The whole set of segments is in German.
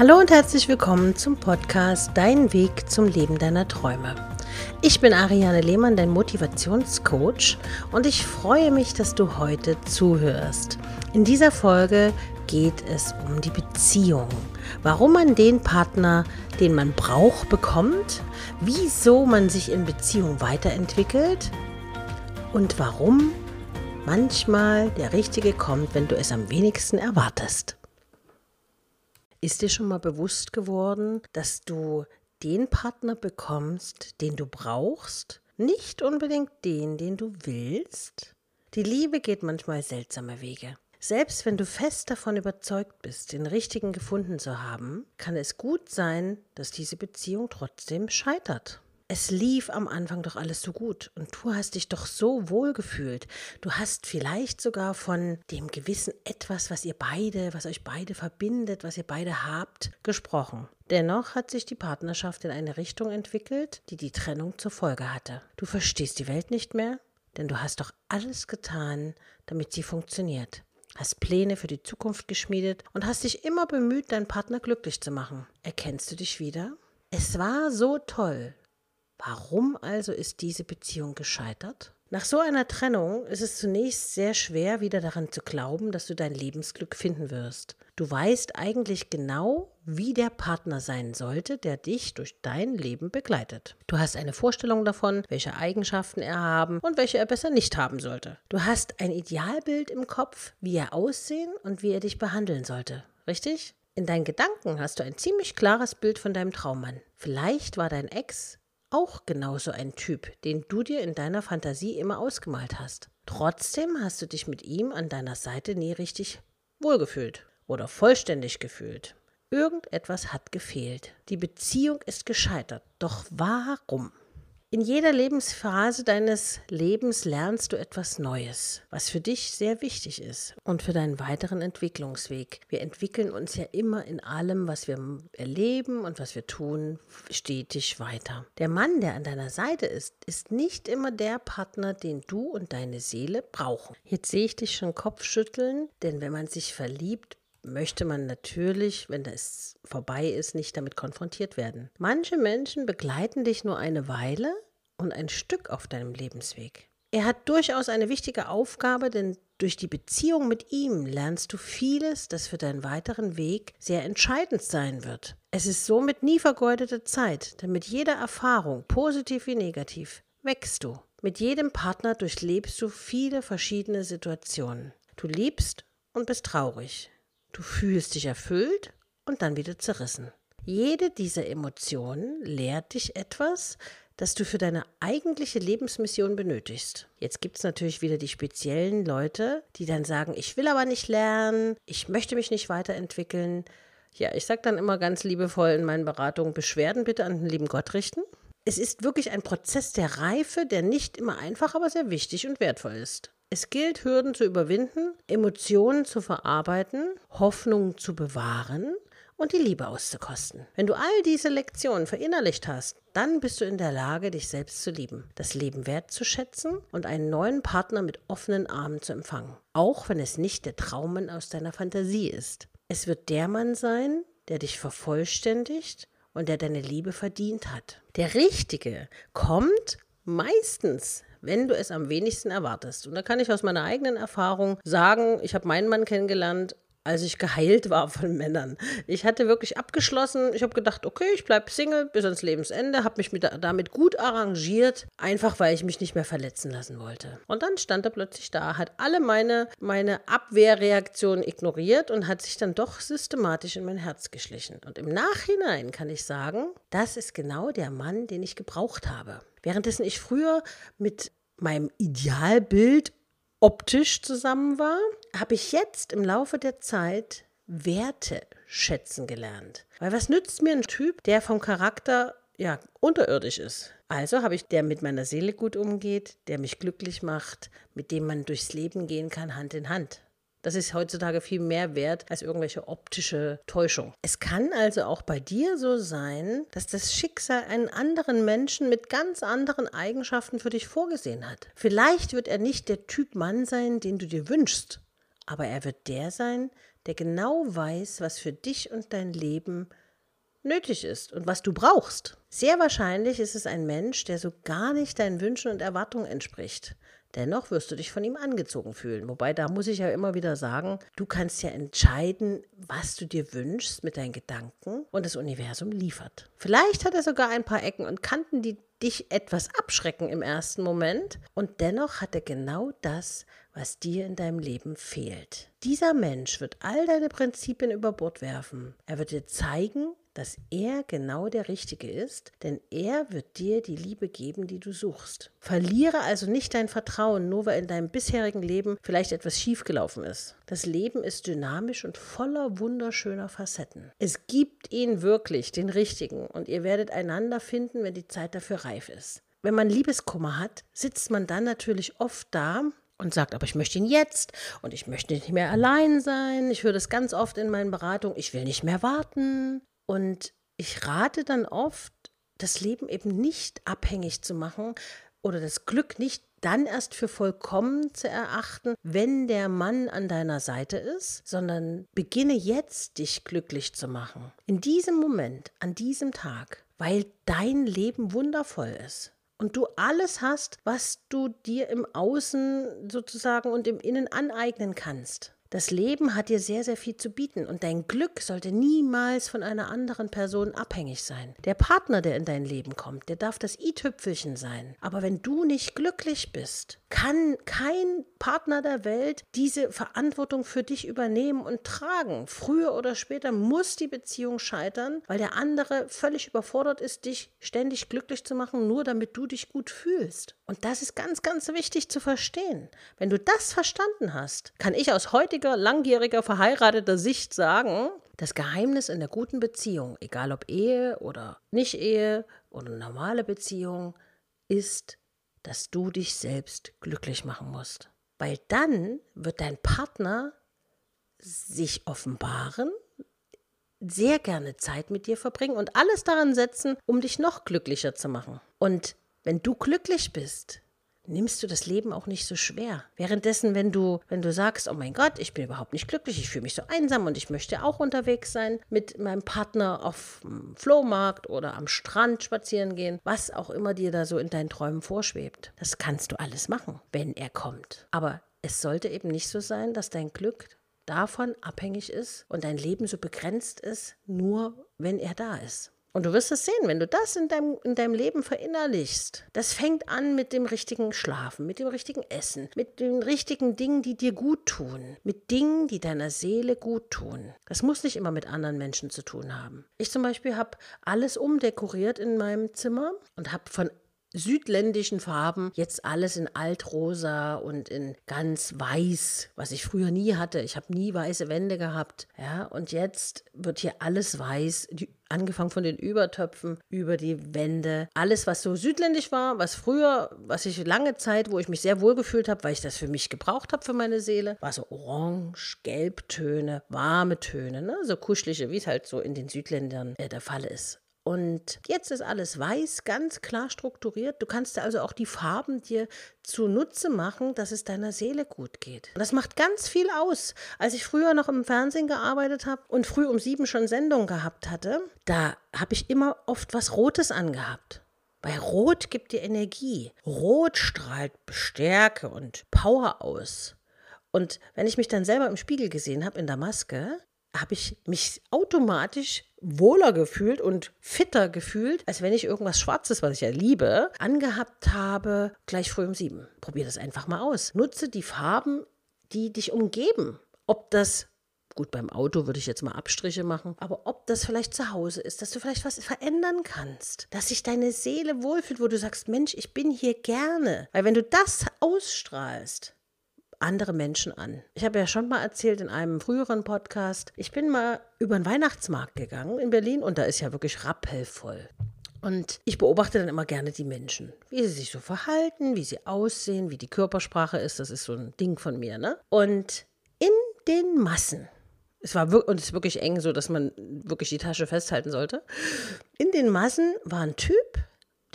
Hallo und herzlich willkommen zum Podcast Dein Weg zum Leben deiner Träume. Ich bin Ariane Lehmann, dein Motivationscoach und ich freue mich, dass du heute zuhörst. In dieser Folge geht es um die Beziehung. Warum man den Partner, den man braucht, bekommt, wieso man sich in Beziehung weiterentwickelt und warum manchmal der Richtige kommt, wenn du es am wenigsten erwartest. Ist dir schon mal bewusst geworden, dass du den Partner bekommst, den du brauchst, nicht unbedingt den, den du willst? Die Liebe geht manchmal seltsame Wege. Selbst wenn du fest davon überzeugt bist, den richtigen gefunden zu haben, kann es gut sein, dass diese Beziehung trotzdem scheitert. Es lief am Anfang doch alles so gut und du hast dich doch so wohl gefühlt. Du hast vielleicht sogar von dem gewissen etwas, was ihr beide, was euch beide verbindet, was ihr beide habt, gesprochen. Dennoch hat sich die Partnerschaft in eine Richtung entwickelt, die die Trennung zur Folge hatte. Du verstehst die Welt nicht mehr, denn du hast doch alles getan, damit sie funktioniert hast Pläne für die Zukunft geschmiedet und hast dich immer bemüht, deinen Partner glücklich zu machen. Erkennst du dich wieder? Es war so toll. Warum also ist diese Beziehung gescheitert? Nach so einer Trennung ist es zunächst sehr schwer, wieder daran zu glauben, dass du dein Lebensglück finden wirst. Du weißt eigentlich genau, wie der Partner sein sollte, der dich durch dein Leben begleitet. Du hast eine Vorstellung davon, welche Eigenschaften er haben und welche er besser nicht haben sollte. Du hast ein Idealbild im Kopf, wie er aussehen und wie er dich behandeln sollte. Richtig? In deinen Gedanken hast du ein ziemlich klares Bild von deinem Traummann. Vielleicht war dein Ex auch genauso ein Typ, den du dir in deiner Fantasie immer ausgemalt hast. Trotzdem hast du dich mit ihm an deiner Seite nie richtig wohlgefühlt oder vollständig gefühlt. Irgendetwas hat gefehlt. Die Beziehung ist gescheitert. Doch warum? In jeder Lebensphase deines Lebens lernst du etwas Neues, was für dich sehr wichtig ist und für deinen weiteren Entwicklungsweg. Wir entwickeln uns ja immer in allem, was wir erleben und was wir tun, stetig weiter. Der Mann, der an deiner Seite ist, ist nicht immer der Partner, den du und deine Seele brauchen. Jetzt sehe ich dich schon Kopfschütteln, denn wenn man sich verliebt, möchte man natürlich, wenn das vorbei ist, nicht damit konfrontiert werden. Manche Menschen begleiten dich nur eine Weile und ein Stück auf deinem Lebensweg. Er hat durchaus eine wichtige Aufgabe, denn durch die Beziehung mit ihm lernst du vieles, das für deinen weiteren Weg sehr entscheidend sein wird. Es ist somit nie vergeudete Zeit, denn mit jeder Erfahrung, positiv wie negativ, wächst du. Mit jedem Partner durchlebst du viele verschiedene Situationen. Du liebst und bist traurig. Du fühlst dich erfüllt und dann wieder zerrissen. Jede dieser Emotionen lehrt dich etwas, das du für deine eigentliche Lebensmission benötigst. Jetzt gibt es natürlich wieder die speziellen Leute, die dann sagen, ich will aber nicht lernen, ich möchte mich nicht weiterentwickeln. Ja, ich sage dann immer ganz liebevoll in meinen Beratungen, Beschwerden bitte an den lieben Gott richten. Es ist wirklich ein Prozess der Reife, der nicht immer einfach, aber sehr wichtig und wertvoll ist. Es gilt, Hürden zu überwinden, Emotionen zu verarbeiten, Hoffnung zu bewahren und die Liebe auszukosten. Wenn du all diese Lektionen verinnerlicht hast, dann bist du in der Lage, dich selbst zu lieben, das Leben wertzuschätzen und einen neuen Partner mit offenen Armen zu empfangen. Auch wenn es nicht der Traummann aus deiner Fantasie ist. Es wird der Mann sein, der dich vervollständigt und der deine Liebe verdient hat. Der Richtige kommt meistens wenn du es am wenigsten erwartest. Und da kann ich aus meiner eigenen Erfahrung sagen, ich habe meinen Mann kennengelernt, als ich geheilt war von Männern. Ich hatte wirklich abgeschlossen. Ich habe gedacht, okay, ich bleibe Single bis ans Lebensende, habe mich mit, damit gut arrangiert, einfach weil ich mich nicht mehr verletzen lassen wollte. Und dann stand er plötzlich da, hat alle meine, meine Abwehrreaktionen ignoriert und hat sich dann doch systematisch in mein Herz geschlichen. Und im Nachhinein kann ich sagen, das ist genau der Mann, den ich gebraucht habe. Währenddessen ich früher mit meinem Idealbild optisch zusammen war, habe ich jetzt im Laufe der Zeit Werte schätzen gelernt. Weil was nützt mir ein Typ, der vom Charakter ja unterirdisch ist? Also habe ich der mit meiner Seele gut umgeht, der mich glücklich macht, mit dem man durchs Leben gehen kann, Hand in Hand. Das ist heutzutage viel mehr wert als irgendwelche optische Täuschung. Es kann also auch bei dir so sein, dass das Schicksal einen anderen Menschen mit ganz anderen Eigenschaften für dich vorgesehen hat. Vielleicht wird er nicht der Typ Mann sein, den du dir wünschst, aber er wird der sein, der genau weiß, was für dich und dein Leben nötig ist und was du brauchst. Sehr wahrscheinlich ist es ein Mensch, der so gar nicht deinen Wünschen und Erwartungen entspricht. Dennoch wirst du dich von ihm angezogen fühlen. Wobei, da muss ich ja immer wieder sagen, du kannst ja entscheiden, was du dir wünschst mit deinen Gedanken und das Universum liefert. Vielleicht hat er sogar ein paar Ecken und Kanten, die dich etwas abschrecken im ersten Moment und dennoch hat er genau das, was dir in deinem Leben fehlt. Dieser Mensch wird all deine Prinzipien über Bord werfen. Er wird dir zeigen, dass er genau der Richtige ist, denn er wird dir die Liebe geben, die du suchst. Verliere also nicht dein Vertrauen, nur weil in deinem bisherigen Leben vielleicht etwas schiefgelaufen ist. Das Leben ist dynamisch und voller wunderschöner Facetten. Es gibt ihn wirklich, den Richtigen, und ihr werdet einander finden, wenn die Zeit dafür reif ist. Wenn man Liebeskummer hat, sitzt man dann natürlich oft da und sagt, aber ich möchte ihn jetzt und ich möchte nicht mehr allein sein. Ich höre das ganz oft in meinen Beratungen, ich will nicht mehr warten. Und ich rate dann oft, das Leben eben nicht abhängig zu machen oder das Glück nicht dann erst für vollkommen zu erachten, wenn der Mann an deiner Seite ist, sondern beginne jetzt, dich glücklich zu machen. In diesem Moment, an diesem Tag, weil dein Leben wundervoll ist und du alles hast, was du dir im Außen sozusagen und im Innen aneignen kannst. Das Leben hat dir sehr, sehr viel zu bieten und dein Glück sollte niemals von einer anderen Person abhängig sein. Der Partner, der in dein Leben kommt, der darf das i-Tüpfelchen sein. Aber wenn du nicht glücklich bist, kann kein Partner der Welt diese Verantwortung für dich übernehmen und tragen. Früher oder später muss die Beziehung scheitern, weil der andere völlig überfordert ist, dich ständig glücklich zu machen, nur damit du dich gut fühlst. Und das ist ganz, ganz wichtig zu verstehen. Wenn du das verstanden hast, kann ich aus heutiger langjähriger, langjähriger verheirateter Sicht sagen, das Geheimnis in der guten Beziehung, egal ob Ehe oder Nicht-Ehe oder normale Beziehung, ist, dass du dich selbst glücklich machen musst. Weil dann wird dein Partner sich offenbaren, sehr gerne Zeit mit dir verbringen und alles daran setzen, um dich noch glücklicher zu machen. Und wenn du glücklich bist, nimmst du das Leben auch nicht so schwer. Währenddessen, wenn du, wenn du sagst, oh mein Gott, ich bin überhaupt nicht glücklich, ich fühle mich so einsam und ich möchte auch unterwegs sein mit meinem Partner auf dem Flohmarkt oder am Strand spazieren gehen, was auch immer dir da so in deinen Träumen vorschwebt. Das kannst du alles machen, wenn er kommt. Aber es sollte eben nicht so sein, dass dein Glück davon abhängig ist und dein Leben so begrenzt ist, nur wenn er da ist. Und du wirst es sehen, wenn du das in deinem, in deinem Leben verinnerlichst. Das fängt an mit dem richtigen Schlafen, mit dem richtigen Essen, mit den richtigen Dingen, die dir gut tun, mit Dingen, die deiner Seele gut tun. Das muss nicht immer mit anderen Menschen zu tun haben. Ich zum Beispiel habe alles umdekoriert in meinem Zimmer und habe von südländischen Farben, jetzt alles in altrosa und in ganz weiß, was ich früher nie hatte. Ich habe nie weiße Wände gehabt, ja, und jetzt wird hier alles weiß, die, angefangen von den Übertöpfen über die Wände, alles was so südländisch war, was früher, was ich lange Zeit, wo ich mich sehr wohl gefühlt habe, weil ich das für mich gebraucht habe für meine Seele, war so orange, gelbtöne, warme Töne, ne, so kuschelige, wie es halt so in den Südländern äh, der Fall ist. Und jetzt ist alles weiß, ganz klar strukturiert. Du kannst also auch die Farben dir zunutze machen, dass es deiner Seele gut geht. Und das macht ganz viel aus. Als ich früher noch im Fernsehen gearbeitet habe und früh um sieben schon Sendung gehabt hatte, da habe ich immer oft was Rotes angehabt. Weil Rot gibt dir Energie. Rot strahlt Stärke und Power aus. Und wenn ich mich dann selber im Spiegel gesehen habe in der Maske, habe ich mich automatisch wohler gefühlt und fitter gefühlt, als wenn ich irgendwas Schwarzes, was ich ja liebe, angehabt habe, gleich früh um sieben. Probier das einfach mal aus. Nutze die Farben, die dich umgeben. Ob das Gut, beim Auto würde ich jetzt mal Abstriche machen, aber ob das vielleicht zu Hause ist, dass du vielleicht was verändern kannst, dass sich deine Seele wohlfühlt, wo du sagst, Mensch, ich bin hier gerne. Weil wenn du das ausstrahlst, andere Menschen an. Ich habe ja schon mal erzählt in einem früheren Podcast, ich bin mal über den Weihnachtsmarkt gegangen in Berlin und da ist ja wirklich rappelvoll. Und ich beobachte dann immer gerne die Menschen, wie sie sich so verhalten, wie sie aussehen, wie die Körpersprache ist. Das ist so ein Ding von mir, ne? Und in den Massen, es war wirklich, und es ist wirklich eng, so dass man wirklich die Tasche festhalten sollte. In den Massen war ein Typ,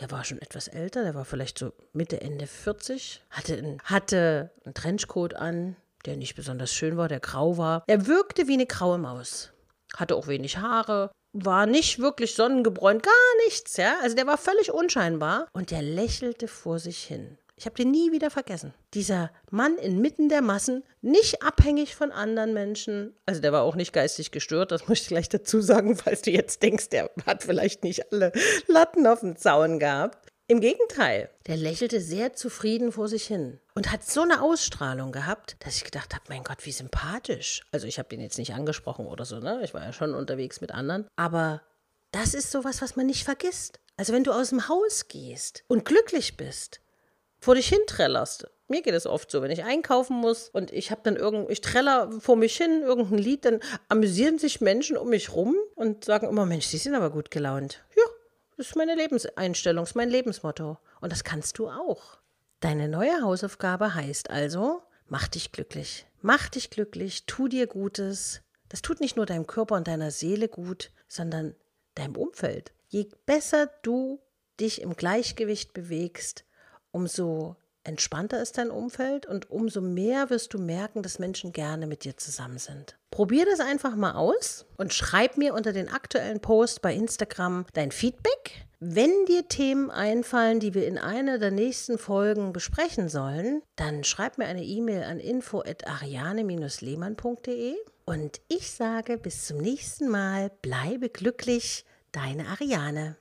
der war schon etwas älter, der war vielleicht so Mitte, Ende 40, hatte, ein, hatte einen Trenchcoat an, der nicht besonders schön war, der grau war. Er wirkte wie eine graue Maus. Hatte auch wenig Haare, war nicht wirklich sonnengebräunt, gar nichts, ja. Also der war völlig unscheinbar und der lächelte vor sich hin. Ich habe den nie wieder vergessen. Dieser Mann inmitten der Massen, nicht abhängig von anderen Menschen. Also der war auch nicht geistig gestört, das muss ich gleich dazu sagen, falls du jetzt denkst, der hat vielleicht nicht alle Latten auf dem Zaun gehabt. Im Gegenteil, der lächelte sehr zufrieden vor sich hin und hat so eine Ausstrahlung gehabt, dass ich gedacht habe, mein Gott, wie sympathisch. Also ich habe den jetzt nicht angesprochen oder so, ne? Ich war ja schon unterwegs mit anderen, aber das ist sowas, was man nicht vergisst. Also wenn du aus dem Haus gehst und glücklich bist, vor dich hin trällerst. Mir geht es oft so, wenn ich einkaufen muss und ich habe dann irgend, ich treller vor mich hin irgendein Lied, dann amüsieren sich Menschen um mich rum und sagen immer, Mensch, sie sind aber gut gelaunt. Ja, das ist meine Lebenseinstellung, ist mein Lebensmotto. Und das kannst du auch. Deine neue Hausaufgabe heißt also, mach dich glücklich. Mach dich glücklich, tu dir Gutes. Das tut nicht nur deinem Körper und deiner Seele gut, sondern deinem Umfeld. Je besser du dich im Gleichgewicht bewegst, umso entspannter ist dein Umfeld und umso mehr wirst du merken, dass Menschen gerne mit dir zusammen sind. Probier das einfach mal aus und schreib mir unter den aktuellen Post bei Instagram dein Feedback. Wenn dir Themen einfallen, die wir in einer der nächsten Folgen besprechen sollen, dann schreib mir eine E-Mail an info@ariane-lehmann.de und ich sage bis zum nächsten Mal, bleibe glücklich, deine Ariane.